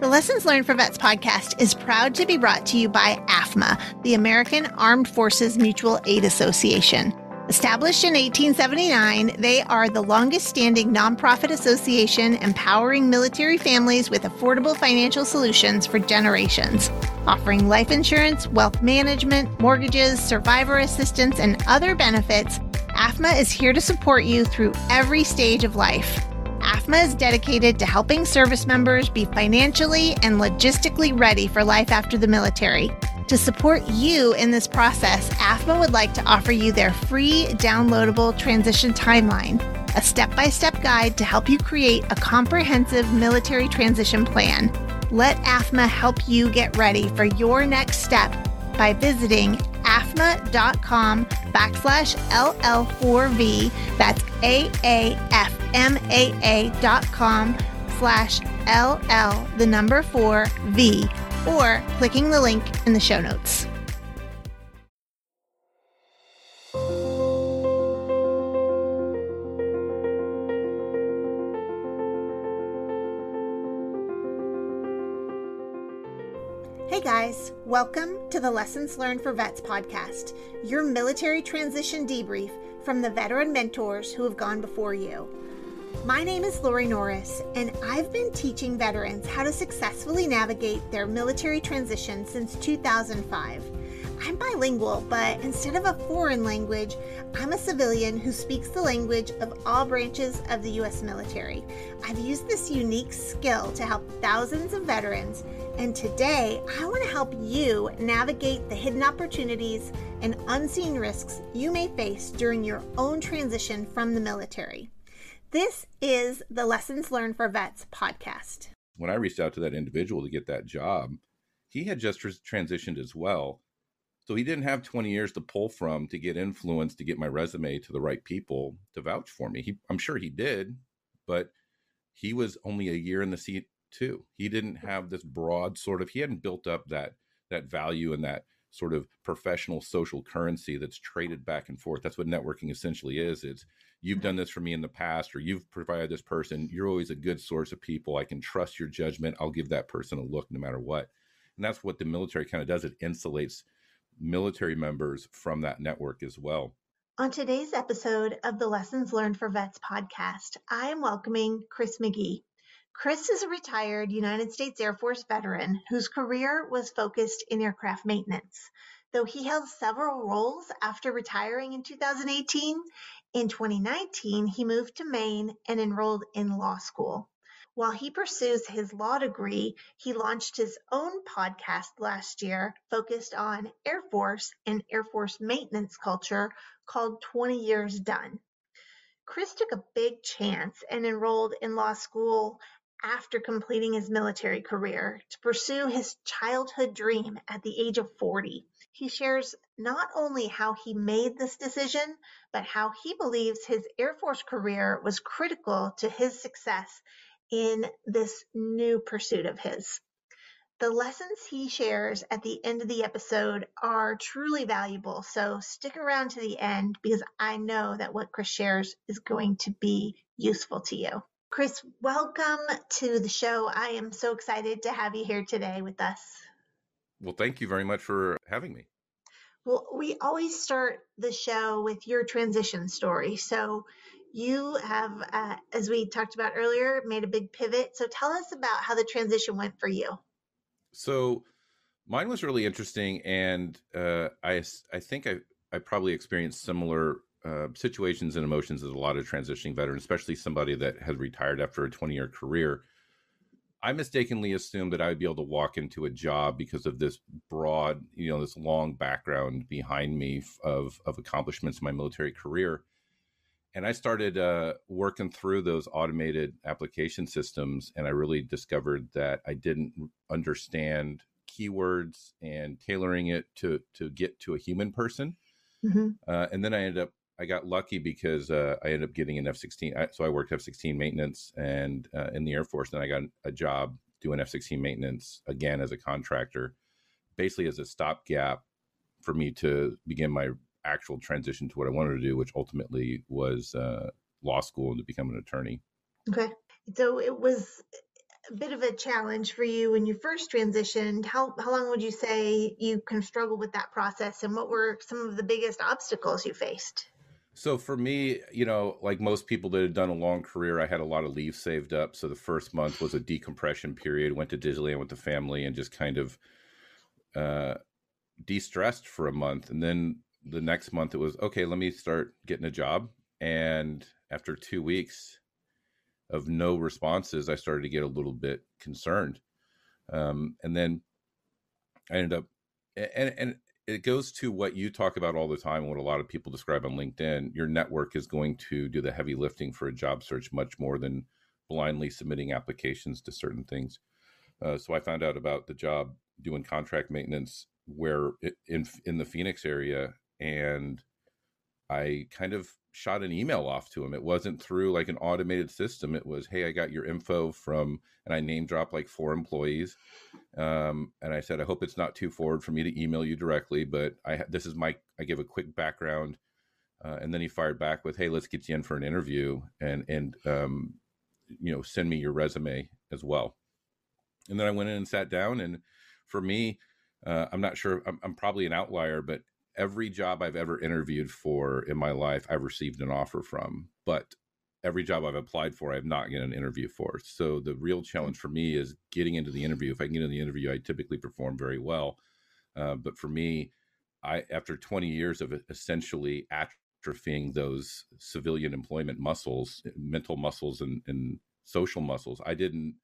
The Lessons Learned for Vets podcast is proud to be brought to you by AAFMAA, the American Armed Forces Mutual Aid Association. Established in 1879, they are the longest standing nonprofit association empowering military families with affordable financial solutions for generations, offering life insurance, wealth management, mortgages, survivor assistance, and other benefits. AAFMAA is here to support you through every stage of life. AAFMAA is dedicated to helping service members be financially and logistically ready for life after the military. To support you in this process, AAFMAA would like to offer you their free downloadable transition timeline, a step by step guide to help you create a comprehensive military transition plan. Let AAFMAA help you get ready for your next step by visiting aafmaa.com backslash LL4V. That's A-A-F-M-A-A dot com slash LL, the number four V or clicking the link in the show notes. Hey guys, welcome to the Lessons Learned for Vets podcast, your military transition debrief from the veteran mentors who have gone before you. My name is Lori Norris, and I've been teaching veterans how to successfully navigate their military transition since 2005. I'm bilingual, but instead of a foreign language, I'm a civilian who speaks the language of all branches of the U.S. military. I've used this unique skill to help thousands of veterans, and today I want to help you navigate the hidden opportunities and unseen risks you may face during your own transition from the military. This is the Lessons Learned for Vets podcast. When I reached out to that individual to get that job, he had just transitioned as well. So he didn't have 20 years to pull from to get influence to get my resume to the right people to vouch for me. He, I'm sure he did, but he was only a year in the seat too. He didn't have this broad sort of he hadn't built up that that value and that sort of professional social currency that's traded back and forth. That's what networking essentially is. It's you've done mm-hmm. this for me in the past or you've provided this person. You're always a good source of people. I can trust your judgment. I'll give that person a look no matter what. And that's what the military kind of does. It insulates military members from that network as well. On today's episode of the Lessons Learned for Vets podcast, I am welcoming Chris McGee. Chris is a retired United States Air Force veteran whose career was focused in aircraft maintenance. Though he held several roles after retiring in 2018, in 2019 he moved to Maine and enrolled in law school. While he pursues his law degree, he launched his own podcast last year focused on Air Force and Air Force maintenance culture called 20 Years Done. Chris took a big chance and enrolled in law school after completing his military career to pursue his childhood dream at the age of 40. He shares not only how he made this decision, but how he believes his Air Force career was critical to his success in this new pursuit of his. The lessons he shares at the end of the episode are truly valuable, so stick around to the end because I know that what Chris shares is going to be useful to you. Chris, welcome to the show. I am so excited to have you here today with us. Well, thank you very much for having me. Well, we always start the show with your transition story. So, you have, uh, as we talked about earlier, made a big pivot. So, tell us about how the transition went for you. So, mine was really interesting, and uh, I I think I I probably experienced similar uh, situations and emotions as a lot of transitioning veterans, especially somebody that has retired after a 20 year career. I mistakenly assumed that I would be able to walk into a job because of this broad, you know, this long background behind me of of accomplishments in my military career. And I started uh, working through those automated application systems, and I really discovered that I didn't understand keywords and tailoring it to to get to a human person. Mm-hmm. Uh, and then I ended up I got lucky because uh, I ended up getting an F sixteen. So I worked F sixteen maintenance and uh, in the Air Force. Then I got a job doing F sixteen maintenance again as a contractor, basically as a stopgap for me to begin my actual transition to what I wanted to do, which ultimately was uh, law school and to become an attorney. Okay, so it was a bit of a challenge for you when you first transitioned. How how long would you say you can struggle with that process, and what were some of the biggest obstacles you faced? So for me, you know, like most people that had done a long career, I had a lot of leave saved up. So the first month was a decompression period. Went to Disneyland with the family and just kind of uh, de-stressed for a month. And then the next month it was okay. Let me start getting a job. And after two weeks of no responses, I started to get a little bit concerned. Um, and then I ended up, and and it goes to what you talk about all the time what a lot of people describe on linkedin your network is going to do the heavy lifting for a job search much more than blindly submitting applications to certain things. Uh, so i found out about the job doing contract maintenance where it, in in the phoenix area and i kind of shot an email off to him. It wasn't through like an automated system. It was, hey, I got your info from, and I name dropped like four employees. Um, and I said, I hope it's not too forward for me to email you directly, but I this is my I give a quick background, uh, and then he fired back with, hey, let's get you in for an interview and and um, you know send me your resume as well. And then I went in and sat down, and for me, uh, I'm not sure. I'm, I'm probably an outlier, but every job I've ever interviewed for in my life, I've received an offer from, but every job I've applied for, I've not gotten an interview for. So the real challenge for me is getting into the interview. If I can get into the interview, I typically perform very well. Uh, but for me, I after 20 years of essentially atrophying those civilian employment muscles, mental muscles, and, and social muscles, I didn't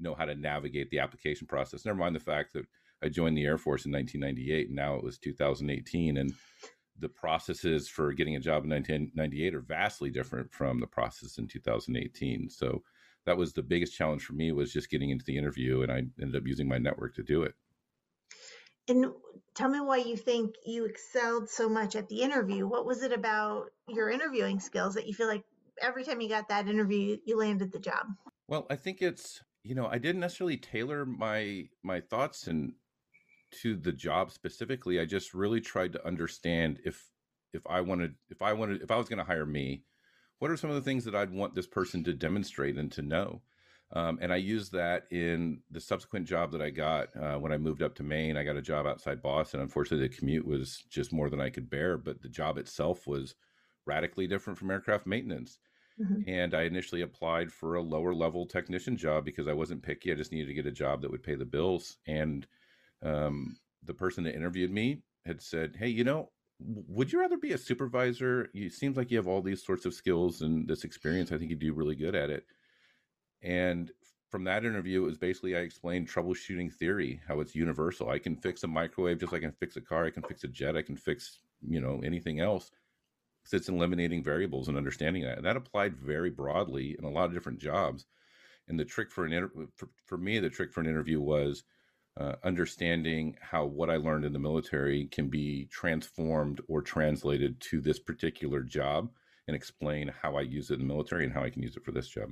know how to navigate the application process. Never mind the fact that I joined the Air Force in 1998, and now it was 2018, and the processes for getting a job in 1998 are vastly different from the process in 2018. So that was the biggest challenge for me was just getting into the interview, and I ended up using my network to do it. And tell me why you think you excelled so much at the interview. What was it about your interviewing skills that you feel like every time you got that interview, you landed the job? Well, I think it's you know I didn't necessarily tailor my my thoughts and to the job specifically, I just really tried to understand if if I wanted if I wanted if I was going to hire me, what are some of the things that I'd want this person to demonstrate and to know. Um, and I used that in the subsequent job that I got uh, when I moved up to Maine. I got a job outside Boston. Unfortunately, the commute was just more than I could bear, but the job itself was radically different from aircraft maintenance. Mm-hmm. And I initially applied for a lower level technician job because I wasn't picky. I just needed to get a job that would pay the bills. And um, the person that interviewed me had said, "Hey, you know, would you rather be a supervisor? It seems like you have all these sorts of skills and this experience. I think you do really good at it." And from that interview, it was basically I explained troubleshooting theory, how it's universal. I can fix a microwave just like I can fix a car. I can fix a jet. I can fix you know anything else. So it's eliminating variables and understanding that. And that applied very broadly in a lot of different jobs. And the trick for an inter- for, for me, the trick for an interview was uh, understanding how what I learned in the military can be transformed or translated to this particular job and explain how I use it in the military and how I can use it for this job.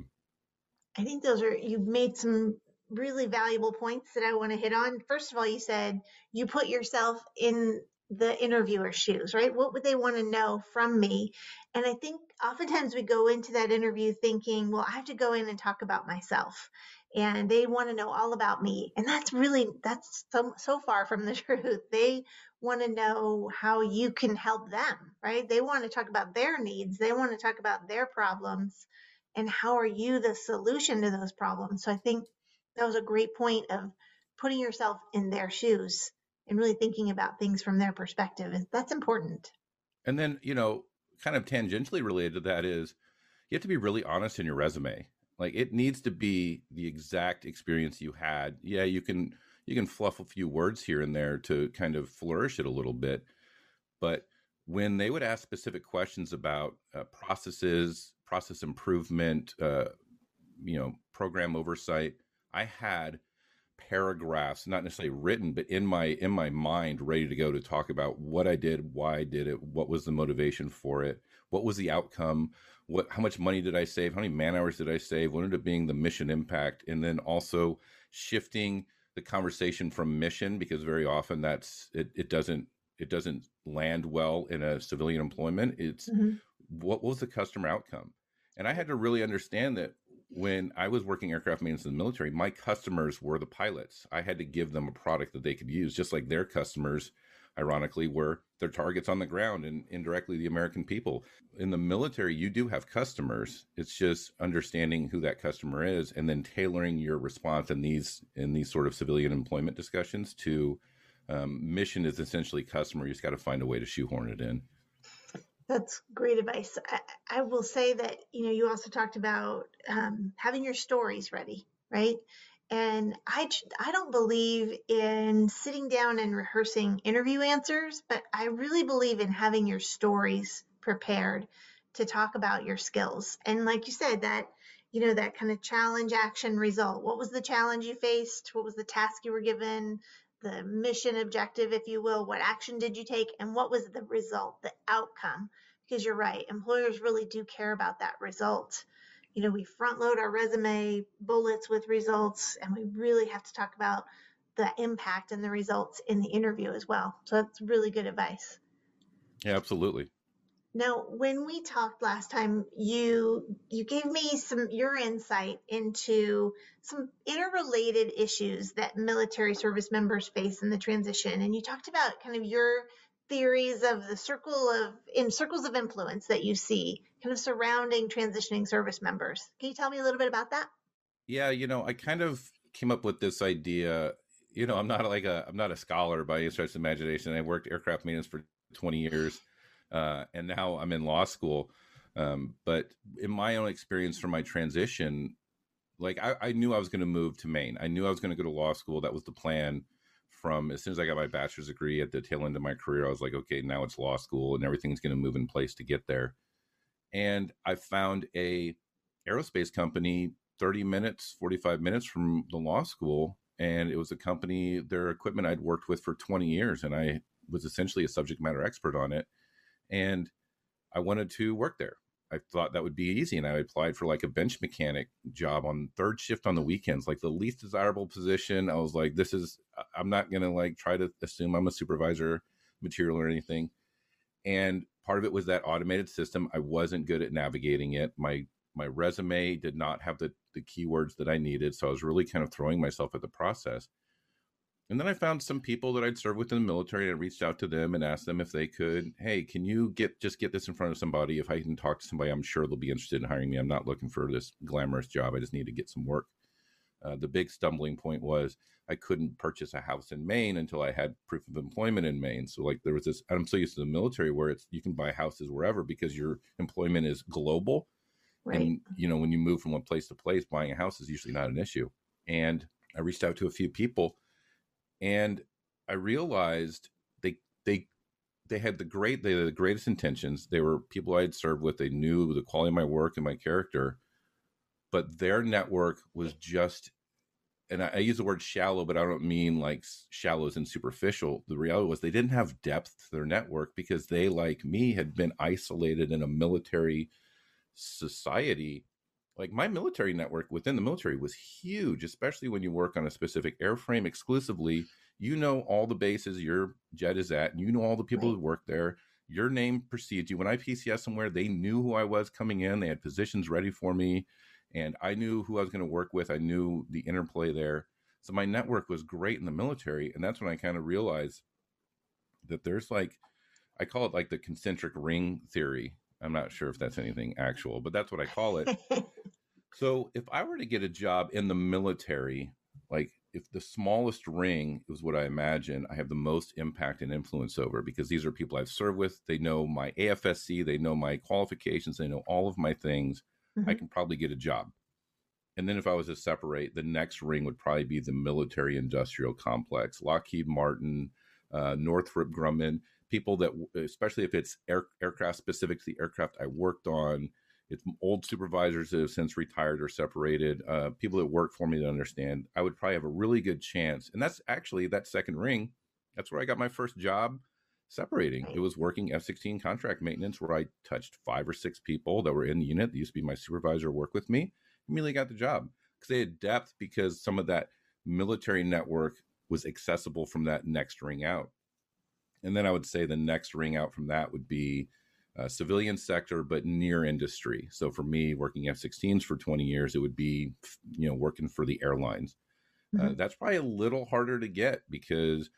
I think those are, you've made some really valuable points that I want to hit on. First of all, you said you put yourself in the interviewer's shoes, right? What would they want to know from me? And I think oftentimes we go into that interview thinking, well, I have to go in and talk about myself and they want to know all about me. And that's really, that's so, so far from the truth. They want to know how you can help them, right? They want to talk about their needs. They want to talk about their problems and how are you the solution to those problems. So I think that was a great point of putting yourself in their shoes and really thinking about things from their perspective. That's important. And then, you know, kind of tangentially related to that is you have to be really honest in your resume. Like it needs to be the exact experience you had. Yeah, you can you can fluff a few words here and there to kind of flourish it a little bit, but when they would ask specific questions about uh, processes, process improvement, uh, you know, program oversight, I had paragraphs not necessarily written but in my in my mind ready to go to talk about what i did why i did it what was the motivation for it what was the outcome? What how much money did i save? How many man hours did i save? What ended up being the mission impact? And then also shifting the conversation from mission because very often that's it, it doesn't it doesn't land well in a civilian employment. It's mm-hmm. what was the customer outcome? And i had to really understand that when I was working aircraft maintenance in the military, my customers were the pilots. I had to give them a product that they could use, just like their customers, ironically, were their targets on the ground and indirectly the American people. In the military, you do have customers. It's just understanding who that customer is and then tailoring your response in these in these sort of civilian employment discussions to um, mission is essentially customer. You just got to find a way to shoehorn it in. That's great advice. I, I, will say that you know you also talked about um, having your stories ready, right? And I I don't believe in sitting down and rehearsing interview answers, but I really believe in having your stories prepared to talk about your skills. And like you said, that you know that kind of challenge action result. What was the challenge you faced? What was the task you were given? the mission objective, if you will. What action did you take? And what was the result, the outcome? Because you're right, employers really do care about that result. You know, we front load our resume bullets with results, and we really have to talk about the impact and the results in the interview as well. So that's really good advice. Yeah, absolutely. Now, when we talked last time, you you gave me some your insight into some interrelated issues that military service members face in the transition, and you talked about kind of your theories of the circle of in circles of influence that you see kind of surrounding transitioning service members. Can you tell me a little bit about that? Yeah, you know, I kind of came up with this idea. You know, I'm not like a I'm not a scholar by any stretch of imagination. I worked aircraft maintenance for 20 years uh, and now I'm in law school. Um, but in my own experience from my transition, like I, I knew I was going to move to Maine. I knew I was going to go to law school. That was the plan. From as soon as I got my bachelor's degree at the tail end of my career, I was like, okay, now it's law school, and everything's going to move in place to get there. And I found a aerospace company 30 minutes, 45 minutes from the law school, and it was a company. Their equipment I'd worked with for 20 years, and I was essentially a subject matter expert on it and I wanted to work there. I thought that would be easy, and I applied for like a bench mechanic job on third shift on the weekends, like the least desirable position. I was like, "This is I'm not gonna like try to assume I'm a supervisor material or anything." And part of it was that automated system. I wasn't good at navigating it. My my resume did not have the the keywords that I needed, so I was really kind of throwing myself at the process. And then I found some people that I'd served with in the military and I reached out to them and asked them if they could, hey, can you get just get this in front of somebody? If I can talk to somebody, I'm sure they'll be interested in hiring me. I'm not looking for this glamorous job. I just need to get some work. Uh, the big stumbling point was I couldn't purchase a house in Maine until I had proof of employment in Maine. So like there was this, I'm so used to the military where it's you can buy houses wherever because your employment is global. Right. And you know when you move from one place to place, buying a house is usually not an issue. And I reached out to a few people and I realized they they they had the great they had the greatest intentions. They were people I had served with. They knew the quality of my work and my character, but their network was just. And I, I use the word shallow, but I don't mean like shallow and superficial. The reality was they didn't have depth to their network because they, like me, had been isolated in a military society like my military network within the military was huge, especially when you work on a specific airframe exclusively. You know all the bases your jet is at, and you know all the people right. who work there. Your name precedes you. When I PCS somewhere, they knew who I was coming in. They had positions ready for me, and I knew who I was going to work with. I knew the interplay there. So my network was great in the military, and that's when I kind of realized that there's like I call it like the concentric ring theory I'm not sure if that's anything actual, but that's what I call it. so if I were to get a job in the military, like if the smallest ring is what I imagine, I have the most impact and influence over because these are people I've served with. They know my AFSC, they know my qualifications, they know all of my things. Mm-hmm. I can probably get a job. And then if I was to separate, the next ring would probably be the military industrial complex, Lockheed Martin, uh, Northrop Grumman people that, especially if it's air, aircraft specific to the aircraft I worked on, it's old supervisors that have since retired or separated, uh, people that work for me to understand, I would probably have a really good chance. And that's actually that second ring. That's where I got my first job separating. It was working F 16 contract maintenance where I touched five or six people that were in the unit that used to be my supervisor work with me. Immediately got the job because they had depth because some of that military network was accessible from that next ring out. And then I would say the next ring out from that would be uh, civilian sector, but near industry. So for me, working F-16s for 20 years, it would be, you know, working for the airlines. Uh, mm-hmm. Uh, that's probably a little harder to get because,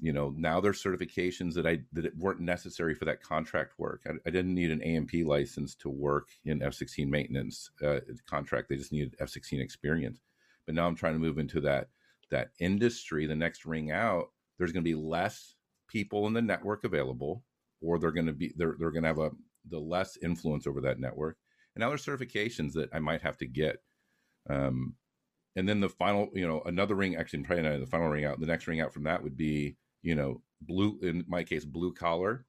you know, now there's certifications that I that weren't necessary for that contract work. I, I didn't need an A&P license to work in F-16 maintenance uh, contract. They just needed F-16 experience. But now I'm trying to move into that that industry. The next ring out, there's going to be less people in the network available or they're going to be they're they're going to have a the less influence over that network. And now there's certifications that I might have to get. Um, and then the final, you know, another ring. Actually, probably not the final ring out. The next ring out from that would be, you know, blue. In my case, blue collar,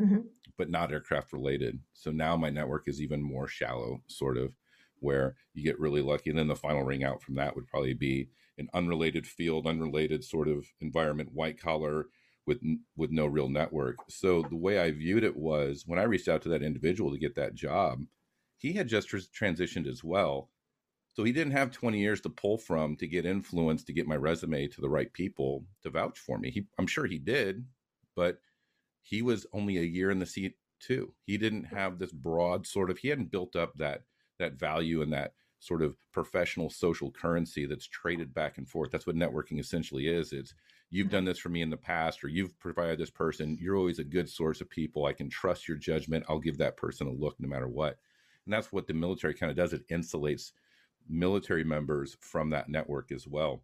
mm-hmm. but not aircraft related. So now my network is even more shallow, sort of, where you get really lucky. And then the final ring out from that would probably be an unrelated field, unrelated sort of environment, white collar, with with no real network. So the way I viewed it was when I reached out to that individual to get that job, he had just transitioned as well. So he didn't have 20 years to pull from to get influence to get my resume to the right people to vouch for me. He, I'm sure he did, but he was only a year in the seat too. He didn't have this broad sort of he hadn't built up that that value and that sort of professional social currency that's traded back and forth. That's what networking essentially is. It's you've done this for me in the past or you've provided this person. You're always a good source of people. I can trust your judgment. I'll give that person a look no matter what. And that's what the military kind of does. It insulates military members from that network as well.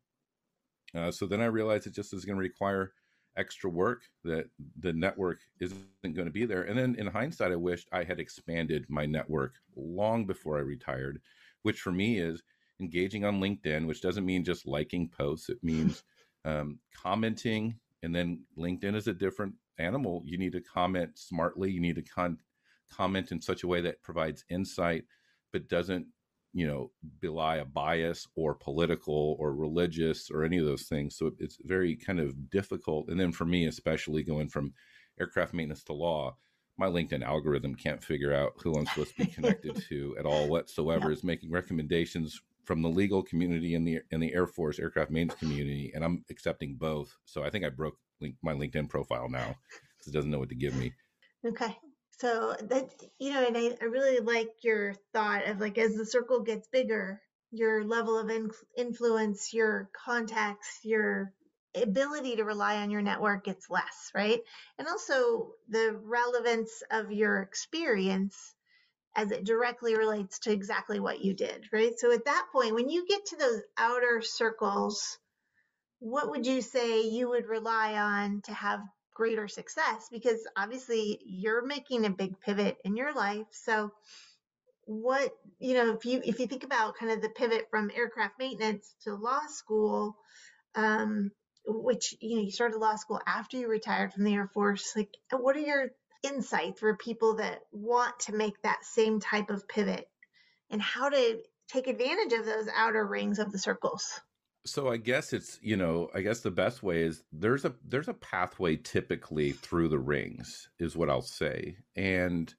Uh, so then I realized it just is going to require extra work that the network isn't going to be there. And then in hindsight, I wished I had expanded my network long before I retired which for me is engaging on LinkedIn, which doesn't mean just liking posts. It means um, commenting, and then LinkedIn is a different animal. You need to comment smartly. You need to con- comment in such a way that provides insight, but doesn't, you know, belie a bias or political or religious or any of those things. So it's very kind of difficult. And then for me, especially going from aircraft maintenance to law, my LinkedIn algorithm can't figure out who I'm supposed to be connected to at all whatsoever. Yeah. Is making recommendations from the legal community and the in the Air Force aircraft maintenance community, and I'm accepting both. So I think I broke link, my LinkedIn profile now because it doesn't know what to give me. Okay. So that you know, and I, I really like your thought of like as the circle gets bigger, your level of in, influence, your contacts, your ability to rely on your network gets less, right? And also the relevance of your experience as it directly relates to exactly what you did, right? So at that point, when you get to those outer circles, what would you say you would rely on to have greater success? Because obviously you're making a big pivot in your life. So what, you know, if you if you think about kind of the pivot from aircraft maintenance to law school, um, which you know you started law school after you retired from the Air Force. Like, what are your insights for people that want to make that same type of pivot, and how to take advantage of those outer rings of the circles? So I guess it's you know I guess the best way is there's a there's a pathway typically through the rings is what I'll say and.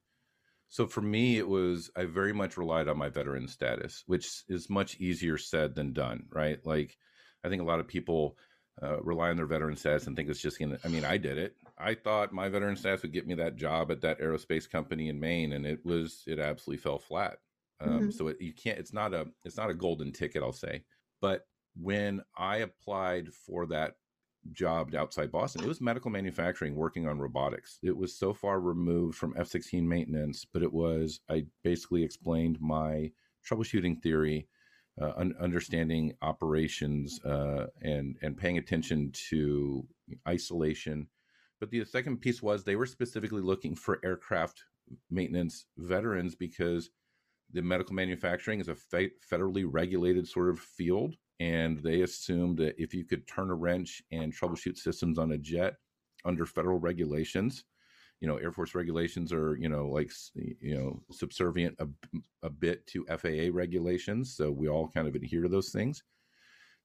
So for me, it was I very much relied on my veteran status, which is much easier said than done, right? Like I think a lot of people uh, rely on their veteran status and think it's just gonna. I mean, I did it. I thought my veteran status would get me that job at that aerospace company in Maine, and it was it absolutely fell flat. Um, mm-hmm. So it, you can't. It's not a it's not a golden ticket, I'll say. But when I applied for that job outside Boston, it was medical manufacturing, working on robotics. It was so far removed from F sixteen maintenance, but it was. I basically explained my troubleshooting theory uh, un- understanding operations uh, and and paying attention to isolation. But the second piece was they were specifically looking for aircraft maintenance veterans because the medical manufacturing is a fe- federally regulated sort of field, and they assumed that if you could turn a wrench and troubleshoot systems on a jet under federal regulations, you know air force regulations are you know like you know subservient a, a bit to faa regulations so we all kind of adhere to those things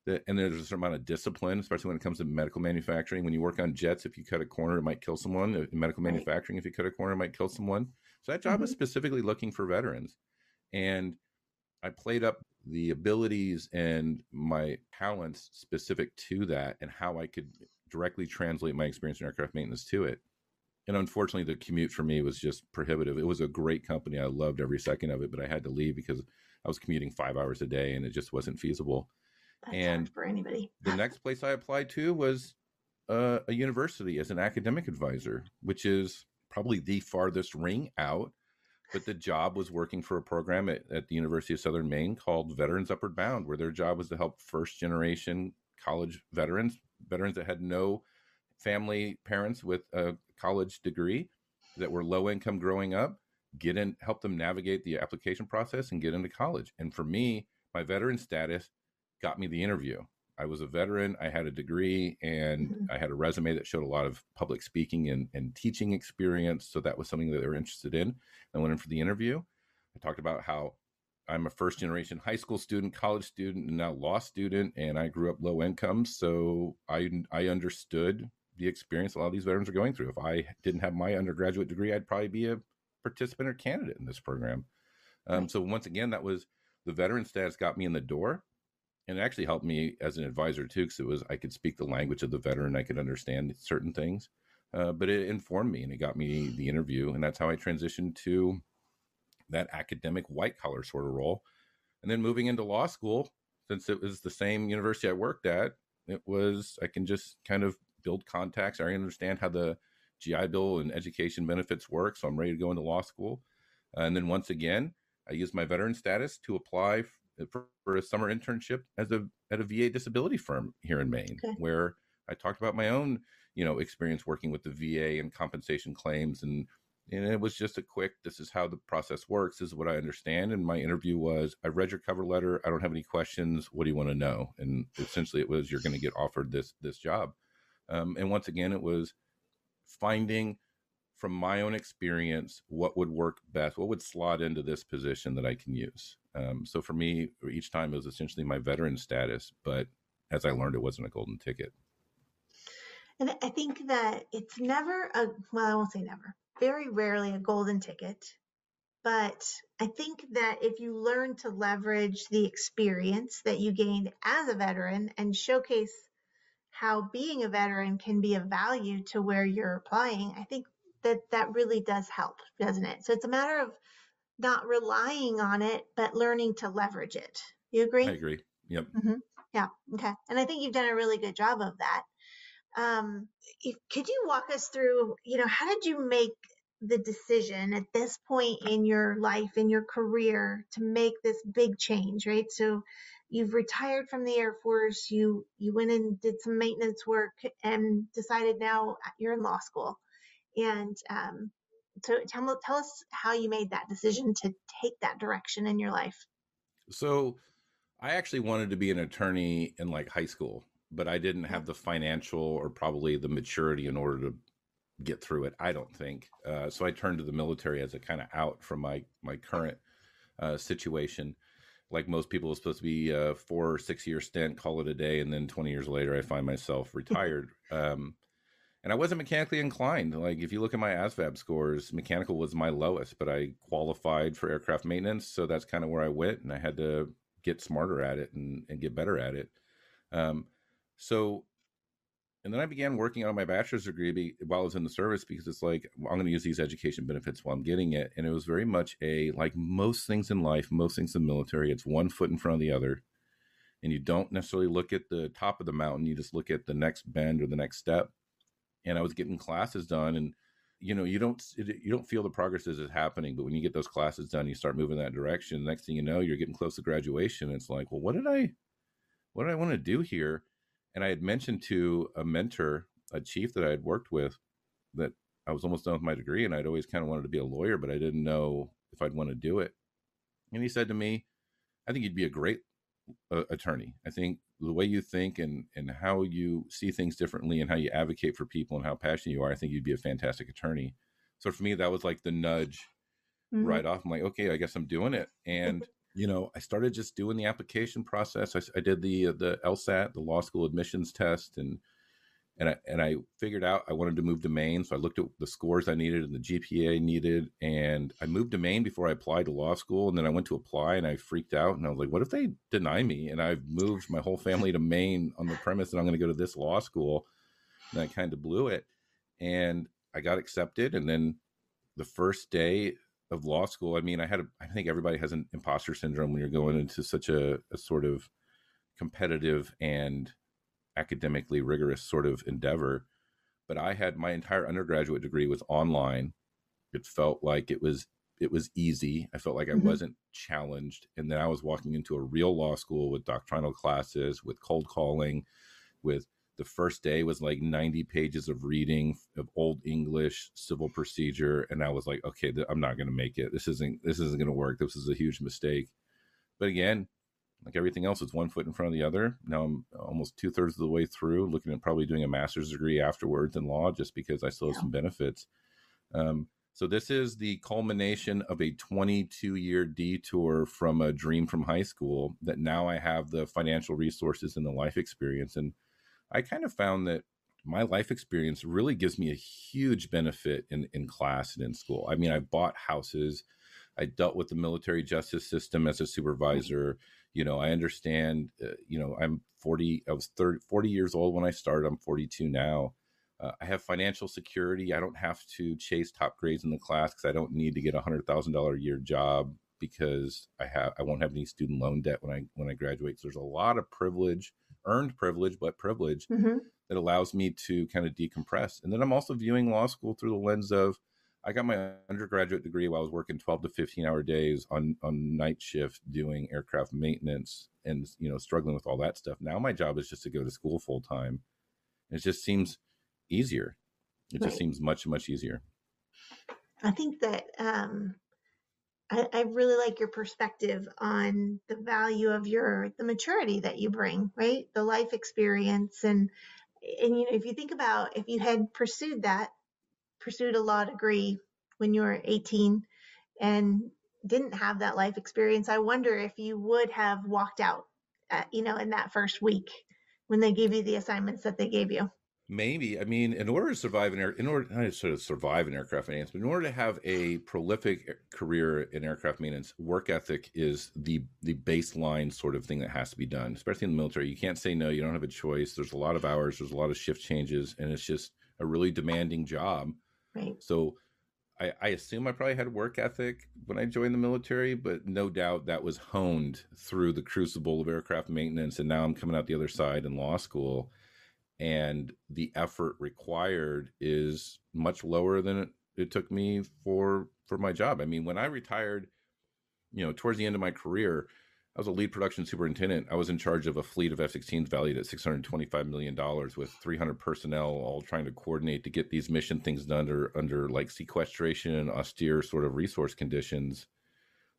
that, and there's a certain amount of discipline especially when it comes to medical manufacturing. When you work on jets if you cut a corner it might kill someone in medical manufacturing if you cut a corner it might kill someone. So that job mm-hmm. is specifically looking for veterans and i played up the abilities and my talents specific to that and how i could directly translate my experience in aircraft maintenance to it and unfortunately, the commute for me was just prohibitive. It was a great company. I loved every second of it, but I had to leave because I was commuting five hours a day and it just wasn't feasible. That's and for anybody. the next place I applied to was uh, a university as an academic advisor, which is probably the farthest ring out. But the job was working for a program at, at the University of Southern Maine called Veterans Upward Bound, where their job was to help first generation college veterans, veterans that had no family parents with a college degree that were low income growing up, get in, help them navigate the application process and get into college. And for me, my veteran status got me the interview. I was a veteran, I had a degree, and mm-hmm. I had a resume that showed a lot of public speaking and, and teaching experience. So that was something that they were interested in. I went in for the interview. I talked about how I'm a first generation high school student, college student, and now law student, and I grew up low income. So I, I understood the experience a lot of these veterans are going through. If I didn't have my undergraduate degree, I'd probably be a participant or candidate in this program. Um, so once again, that was the veteran status got me in the door, and it actually helped me as an advisor too, because it was I could speak the language of the veteran, I could understand certain things. Uh, but it informed me and it got me the interview, and that's how I transitioned to that academic white collar sort of role. And then moving into law school, since it was the same university I worked at, it was I can just kind of build contacts. I understand how the GI Bill and education benefits work, so I'm ready to go into law school. And then once again, I use my veteran status to apply for, for, a summer internship as a at a VA disability firm here in Maine, okay. where I talked about my own you know experience working with the VA and compensation claims and and it was just a quick this is how the process works. This is what i understand. And my interview was i read your cover letter. I don't have any questions. What do you want to know? And essentially it was you're going to get offered this this job. Um, and once again, it was finding from my own experience what would work best, what would slot into this position that I can use. Um, so for me, each time it was essentially my veteran status, but as I learned, it wasn't a golden ticket. And I think that it's never a, well, I won't say never, very rarely a golden ticket. But I think that if you learn to leverage the experience that you gained as a veteran and showcase how being a veteran can be of value to where you're applying, I think that that really does help, doesn't it? So it's a matter of not relying on it, but learning to leverage it. You agree? I agree. Yep. Mm-hmm. Yeah. Okay. And I think you've done a really good job of that. Um, if, could you walk us through, you know, how did you make the decision at this point in your life, in your career, to make this big change, right? So you've retired from the Air Force, you you went and did some maintenance work and decided now you're in law school. And um, so tell, tell us how you made that decision to take that direction in your life. So I actually wanted to be an attorney in like high school, but I didn't have the financial or probably the maturity in order to get through it. I don't think. Uh, so I turned to the military as a kind of out from my my current uh, situation like most people, it's supposed to be a four or six year stint, call it a day, and then 20 years later, I find myself retired. um, and I wasn't mechanically inclined. Like if you look at my ASVAB scores, mechanical was my lowest, but I qualified for aircraft maintenance, so that's kind of where I went, and I had to get smarter at it and, and get better at it. Um, so and then I began working on my bachelor's degree while I was in the service because it's like I'm going to use these education benefits while I'm getting it, and it was very much a like most things in life, most things in the military, it's one foot in front of the other, and you don't necessarily look at the top of the mountain, you just look at the next bend or the next step. And I was getting classes done, and you know you don't you don't feel the progress as it's happening, but when you get those classes done, you start moving that direction. next thing you know, you're getting close to graduation. It's like, well, what did I, what did I want to do here? And I had mentioned to a mentor, a chief that I had worked with, that I was almost done with my degree and I'd always kind of wanted to be a lawyer, but I didn't know if I'd want to do it. And he said to me, I think you'd be a great uh, attorney. I think the way you think and, and how you see things differently and how you advocate for people and how passionate you are, I think you'd be a fantastic attorney. So for me, that was like the nudge mm-hmm. right off. I'm like, okay, I guess I'm doing it. And you know, I started just doing the application process. I, I did the uh, the LSAT, the law school admissions test, and and I and I figured out I wanted to move to Maine. So I looked at the scores I needed and the GPA I needed, and I moved to Maine before I applied to law school. And then I went to apply, and I freaked out, and I was like, "What if they deny me?" And I've moved my whole family to Maine on the premise that I'm going to go to this law school, and I kind of blew it. And I got accepted, and then the first day of law school, I mean, I had, a, I think everybody has an imposter syndrome when you're going into such a, a sort of competitive and academically rigorous sort of endeavor. But I had my entire undergraduate degree was online. It felt like it was it was easy. I felt like I mm-hmm. wasn't challenged. And then I was walking into a real law school with doctrinal classes, with cold calling, with the first day was like 90 pages of reading of old english civil procedure and i was like okay th- i'm not going to make it this isn't this isn't going to work this is a huge mistake but again like everything else it's one foot in front of the other now i'm almost two-thirds of the way through looking at probably doing a master's degree afterwards in law just because i still have yeah. some benefits um, so this is the culmination of a 22 year detour from a dream from high school that now i have the financial resources and the life experience and I kind of found that my life experience really gives me a huge benefit in, in class and in school. I mean, I bought houses, I dealt with the military justice system as a supervisor. You know, I understand, uh, you know, I'm 40, I was 30, 40 years old when I started, I'm 42 now. Uh, I have financial security. I don't have to chase top grades in the class because I don't need to get a hundred thousand dollar a year job because I have I won't have any student loan debt when I when I graduate. So there's a lot of privilege earned privilege, but privilege mm-hmm. that allows me to kind of decompress. And then I'm also viewing law school through the lens of I got my undergraduate degree while I was working 12 to 15 hour days on on night shift doing aircraft maintenance and you know struggling with all that stuff. Now my job is just to go to school full time. It just seems easier. It right. just seems much much easier. I think that um, I, I really like your perspective on the value of your the maturity that you bring, right? The life experience and and you know if you think about if you had pursued that, pursued a law degree when you were 18 and didn't have that life experience, I wonder if you would have walked out, at, you know, in that first week when they gave you the assignments that they gave you. Maybe. I mean, in order to survive in air, in order not to survive in aircraft maintenance, but in order to have a prolific career in aircraft maintenance, work ethic is the the baseline sort of thing that has to be done. Especially in the military, you can't say no. You don't have a choice. There's a lot of hours. There's a lot of shift changes, and it's just a really demanding job. Right. So, I, I assume I probably had work ethic when I joined the military, but no doubt that was honed through the crucible of aircraft maintenance, and now I'm coming out the other side in law school and the effort required is much lower than it, it took me for for my job. I mean, when I retired, you know, towards the end of my career, I was a lead production superintendent. I was in charge of a fleet of F-16s valued at 625 million dollars, with 300 personnel, all trying to coordinate to get these mission things done under under like sequestration and austere sort of resource conditions.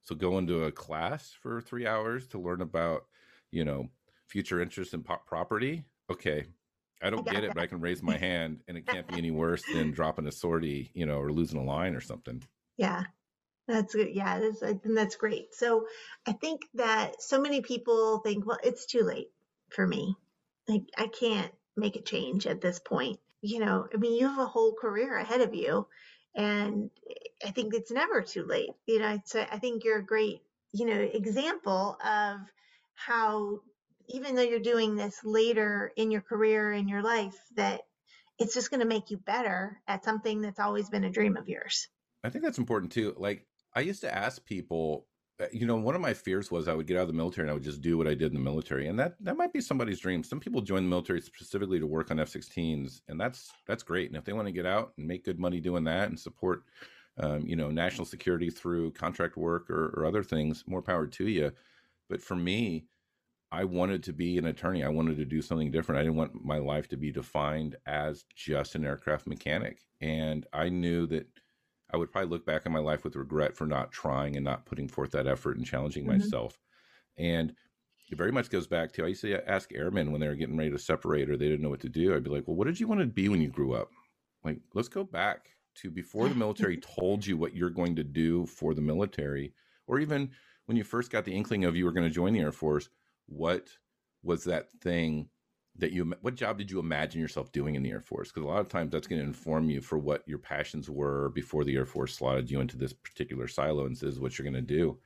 So going to a class for three hours to learn about, you know, future interest in property. Okay, I don't get it, but I can raise my hand, and it can't be any worse than dropping a sortie, you know, or losing a line or something. Yeah, that's good. Yeah, that's, I think that's great. So I think that so many people think, well, it's too late for me. Like I can't make a change at this point. You know, I mean, you have a whole career ahead of you, and I think it's never too late. You know, I think you're a great, you know, example of how even though you're doing this later in your career in your life that it's just going to make you better at something that's always been a dream of yours i think that's important too like i used to ask people uh, you know one of my fears was i would get out of the military and i would just do what i did in the military and that that might be somebody's dream some people join the military specifically to work on f-16s and that's that's great and if they want to get out and make good money doing that and support um, you know national security through contract work or, or other things more power to you but for me I wanted to be an attorney. I wanted to do something different. I didn't want my life to be defined as just an aircraft mechanic. And I knew that I would probably look back on my life with regret for not trying and not putting forth that effort and challenging mm-hmm. myself. And it very much goes back to I used to ask airmen when they were getting ready to separate or they didn't know what to do. I'd be like, well, what did you want to be when you grew up? Like, let's go back to before the military told you what you're going to do for the military, or even when you first got the inkling of you were going to join the Air Force what was that thing that you what job did you imagine yourself doing in the air force because a lot of times that's going to inform you for what your passions were before the air force slotted you into this particular silo and says what you're going to do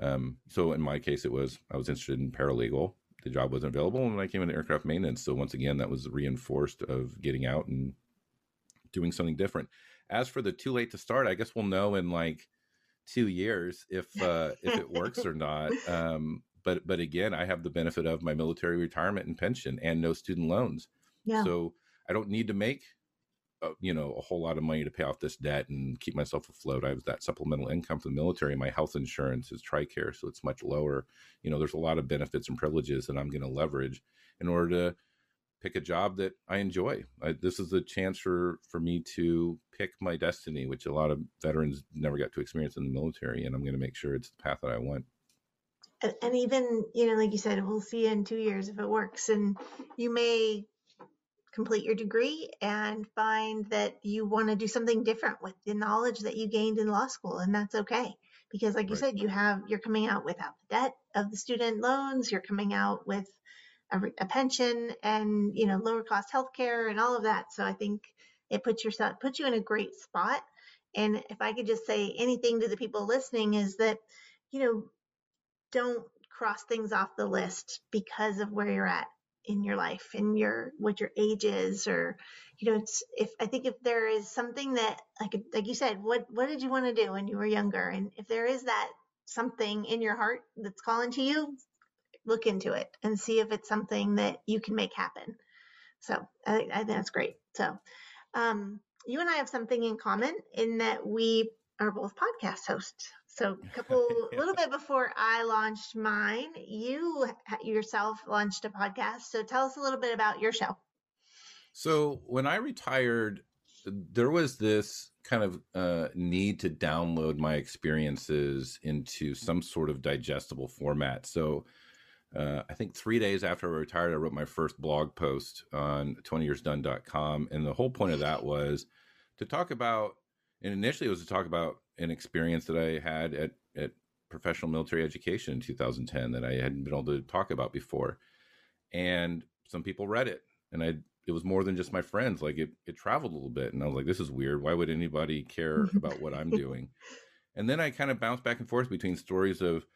um, so in my case it was i was interested in paralegal the job wasn't available and i came into aircraft maintenance so once again that was reinforced of getting out and doing something different. As for the too late to start, I guess we'll know in like two years if uh, if it works or not. Um, but but again, I have the benefit of my military retirement and pension and no student loans. Yeah. So I don't need to make uh, you know a whole lot of money to pay off this debt and keep myself afloat. I have that supplemental income from the military. My health insurance is TRICARE, so it's much lower. You know, there's a lot of benefits and privileges that I'm going to leverage in order to pick a job that I enjoy. I, this is a chance for for me to pick my destiny, which a lot of veterans never got to experience in the military, and I'm going to make sure it's the path that I want. And, and even you know, like you said, we'll see in two years if it works, and you may complete your degree and find that you want to do something different with the knowledge that you gained in law school and that's okay. Because like right. you said you have you're coming out without the debt of the student loans you're coming out with a, a pension and you know lower cost healthcare and all of that. So i think it puts yourself puts you in a great spot. And if i could just say anything to the people listening is that you know don't cross things off the list because of where you're at in your life and your what your age is or you know it's if i think if there is something that like like you said what what did you want to do when you were younger? And if there is that something in your heart that's calling to you look into it and see if it's something that you can make happen. So i, I think that's great. So um, you and i have something in common in that we are both podcast hosts so a couple, a little bit before I launched mine, you yourself launched a podcast. So tell us a little bit about your show. So when I retired, there was this kind of uh, need to download my experiences into some sort of digestible format. So uh, I think three days after I retired, I wrote my first blog post on 20yearsdone.com. And the whole point of that was to talk about, and initially it was to talk about an experience that I had at at professional military education in 2010 that I hadn't been able to talk about before. And some people read it, and I it was more than just my friends. Like it it traveled a little bit, and I was like, this is weird. Why would anybody care about what I'm doing? And then I kind of bounced back and forth between stories of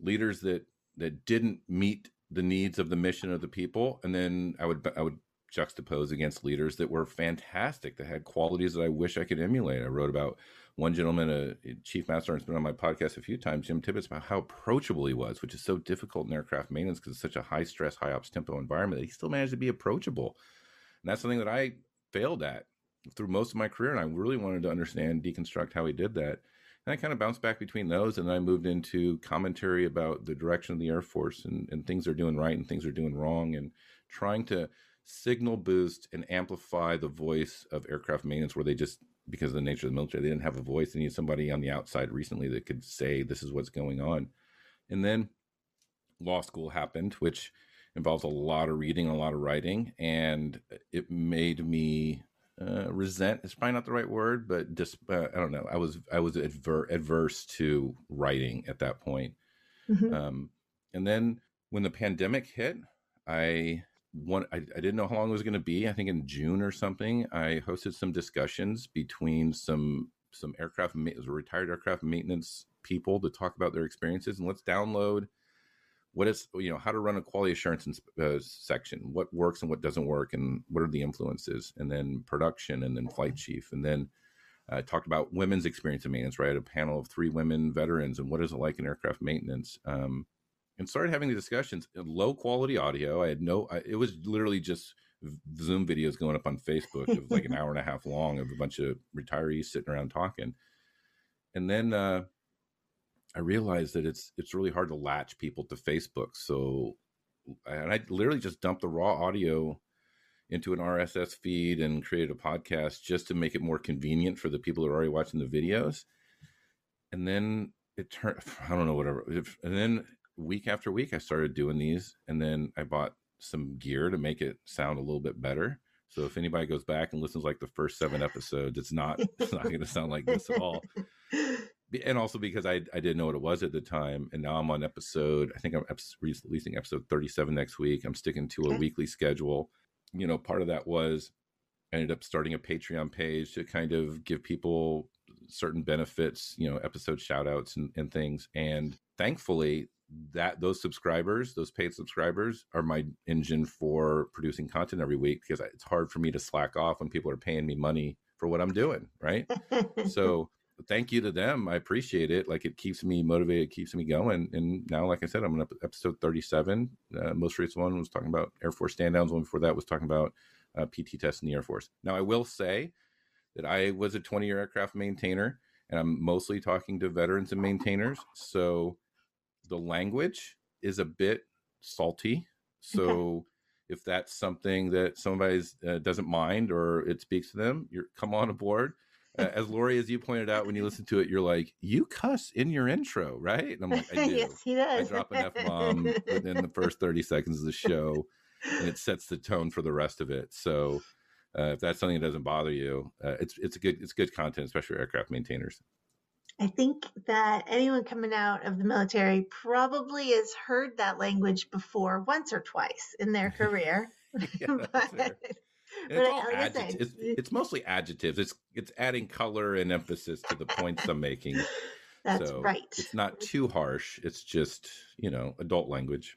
leaders that that didn't meet the needs of the mission of the people, and then I would I would juxtapose against leaders that were fantastic that had qualities that I wish I could emulate. I wrote about one gentleman, a chief master, has been on my podcast a few times, Jim Tibbetts, about how approachable he was, which is so difficult in aircraft maintenance because it's such a high stress, high ops tempo environment that he still managed to be approachable. And that's something that I failed at through most of my career. And I really wanted to understand, deconstruct how he did that. And I kind of bounced back between those. And then I moved into commentary about the direction of the Air Force and, and things are doing right and things are doing wrong and trying to signal boost and amplify the voice of aircraft maintenance where they just because of the nature of the military, they didn't have a voice. They needed somebody on the outside recently that could say, this is what's going on. And then law school happened, which involves a lot of reading, a lot of writing. And it made me uh, resent, it's probably not the right word, but just, uh, I don't know. I was, I was adver- adverse to writing at that point. Mm-hmm. Um, and then when the pandemic hit, I one I, I, didn't know how long it was going to be i think in june or something i hosted some discussions between some some aircraft retired aircraft maintenance people to talk about their experiences and let's download what is you know how to run a quality assurance uh, section what works and what doesn't work and what are the influences and then production and then flight chief and then I uh, talked about women's experience in maintenance right? A panel of three women veterans and what is it like in aircraft maintenance? Um, and started having the discussions in low quality audio. I had no I, it was literally just zoom videos going up on facebook of like an hour and a half long of a bunch of retirees sitting around talking. And then uh, i realized that it's it's really hard to latch people to facebook. So and i literally just dumped the raw audio into an rss feed and created a podcast just to make it more convenient for the people that are already watching the videos. And then it turned i don't know whatever. And then week after week, I started doing these, and then I bought some gear to make it sound a little bit better. So if anybody goes back and listens like the first seven episodes, it's not it's not going to sound like this at all. And also because I I didn't know what it was at the time, and now I'm on episode. I think I'm releasing episode 37 next week. I'm sticking to a weekly schedule. You know, part of that was I ended up starting a Patreon page to kind of give people certain benefits, you know, episode shout outs and, and things. And thankfully, that those subscribers, those paid subscribers, are my engine for producing content every week because it's hard for me to slack off when people are paying me money for what I'm doing, right? so thank you to them. I appreciate it. Like it keeps me motivated, keeps me going. And now, like I said, I'm on episode 37. Uh, most recent one was talking about Air Force stand downs. One before that was talking about uh, PT tests in the Air Force. Now, I will say that I was a 20 year aircraft maintainer, and I'm mostly talking to veterans and maintainers. So the language is a bit salty. So okay. if that's something that somebody uh, doesn't mind or it speaks to them, you're come on aboard. Uh, as Lori, as you pointed out when you listen to it, you're like, you cuss in your intro, right? And I'm like, I do. yes, he does. I drop an F bomb within the first 30 seconds of the show, and it sets the tone for the rest of it. So uh, if that's something that doesn't bother you, uh, it's it's a good it's good content, especially for aircraft maintainers. I think that anyone coming out of the military probably has heard that language before once or twice in their career. yeah, but, it's, all. It's, it's, mostly adjectives. It's it's adding color and emphasis to the points I'm making. That's so right. It's not too harsh. It's just you know adult language.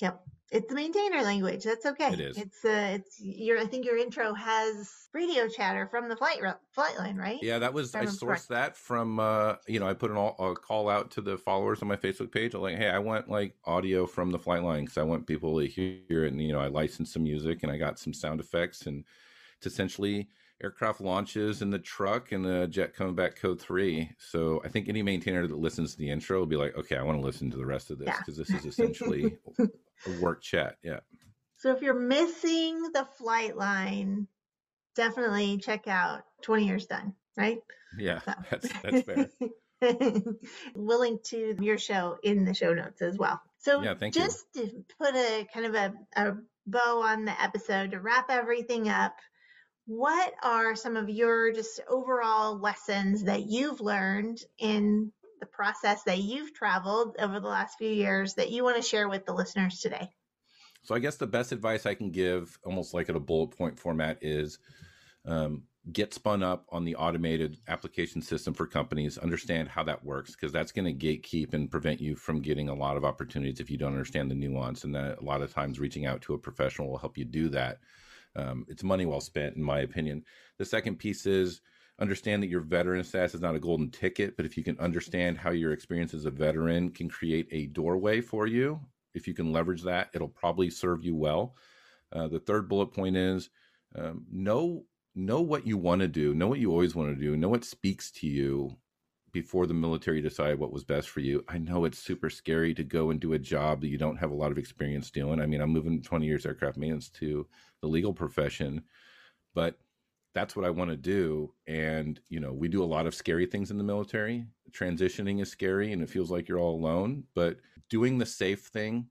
Yep. It's the maintainer language. That's okay. It is. It's uh, it's your. I think your intro has radio chatter from the flight flight line, right? Yeah, that was. I sourced that from. uh You know, I put an all, a call out to the followers on my Facebook page. I'm like, hey, I want like audio from the flight line because I want people to hear it. And you know, I licensed some music and I got some sound effects and to essentially aircraft launches in the truck and the jet coming back code three. So I think any maintainer that listens to the intro will be like, okay, I want to listen to the rest of this because yeah. this is essentially a work chat. Yeah. So if you're missing the flight line, definitely check out 20 years done, right? Yeah, so. that's, that's fair. Willing to your show in the show notes as well. So yeah, thank just you. to put a kind of a, a bow on the episode to wrap everything up, what are some of your just overall lessons that you've learned in the process that you've traveled over the last few years that you want to share with the listeners today? So, I guess the best advice I can give, almost like at a bullet point format, is um, get spun up on the automated application system for companies. Understand how that works because that's going to gatekeep and prevent you from getting a lot of opportunities if you don't understand the nuance. And that a lot of times reaching out to a professional will help you do that. Um, it's money well spent, in my opinion. The second piece is understand that your veteran status is not a golden ticket, but if you can understand how your experience as a veteran can create a doorway for you, if you can leverage that, it'll probably serve you well. Uh, the third bullet point is um, know know what you want to do, know what you always want to do, know what speaks to you before the military decide what was best for you. I know it's super scary to go and do a job that you don't have a lot of experience doing. I mean, I'm moving 20 years aircraft maintenance to the legal profession, but that's what I want to do. And, you know, we do a lot of scary things in the military. Transitioning is scary and it feels like you're all alone, but doing the safe thing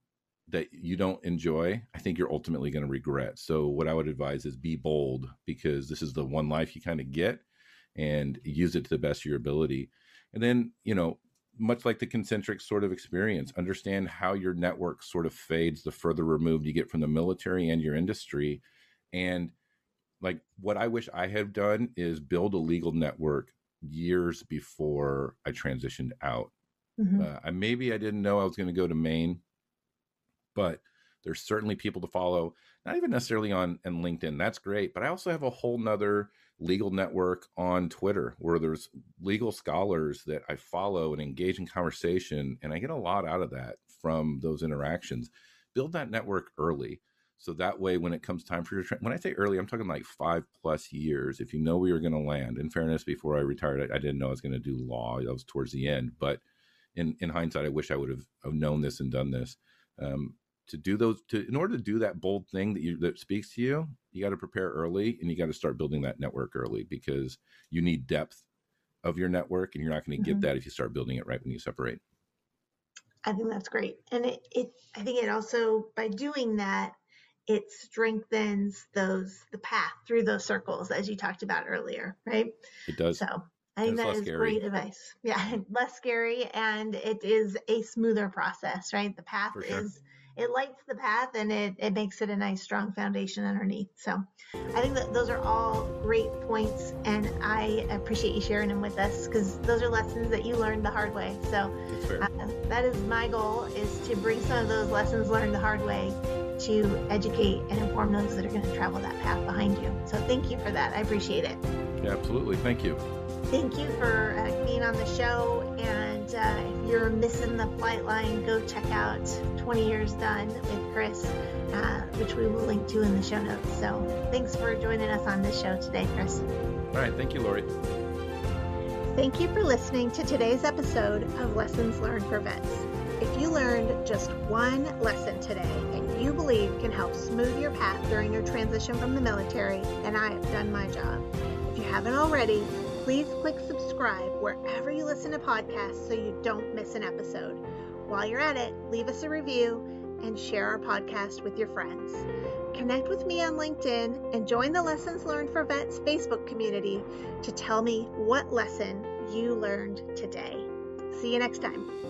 that you don't enjoy, I think you're ultimately going to regret. So, what I would advise is be bold because this is the one life you kind of get and use it to the best of your ability. And then, you know, much like the concentric sort of experience, understand how your network sort of fades the further removed you get from the military and your industry. And like what I wish I had done is build a legal network years before I transitioned out. Mm-hmm. Uh, I, maybe I didn't know I was going to go to Maine, but there's certainly people to follow, not even necessarily on and LinkedIn. That's great. But I also have a whole nother legal network on Twitter where there's legal scholars that I follow and engage in conversation. And I get a lot out of that from those interactions. Build that network early. So that way, when it comes time for your tra- when I say early, I'm talking like five plus years. If you know where you're going to land, in fairness, before I retired, I, I didn't know I was going to do law. That was towards the end, but in in hindsight, I wish I would have, have known this and done this. Um, to do those, to in order to do that bold thing that you that speaks to you, you got to prepare early, and you got to start building that network early because you need depth of your network, and you're not going to mm-hmm. get that if you start building it right when you separate. I think that's great, and it, it I think it also by doing that it strengthens those the path through those circles as you talked about earlier, right? It does. So I think that is scary. great advice. Yeah, less scary and it is a smoother process, right? The path sure. is it lights the path and it, it makes it a nice strong foundation underneath. So I think that those are all great points and I appreciate you sharing them with us because those are lessons that you learned the hard way. So uh, that is my goal is to bring some of those lessons learned the hard way to educate and inform those that are going to travel that path behind you. So thank you for that. I appreciate it. Yeah, Absolutely. Thank you. Thank you for uh, being on the show. And uh, if you're missing the flight line, go check out 20 Years Done with Chris, uh, which we will link to in the show notes. So thanks for joining us on this show today, Chris. All right. Thank you, Lori. Thank you for listening to today's episode of Lessons Learned for Vets. Learned just one lesson today and you believe can help smooth your path during your transition from the military, then I have done my job. If you haven't already, please click subscribe wherever you listen to podcasts so you don't miss an episode. While you're at it, leave us a review and share our podcast with your friends. Connect with me on LinkedIn and join the Lessons Learned for Vets Facebook community to tell me what lesson you learned today. See you next time.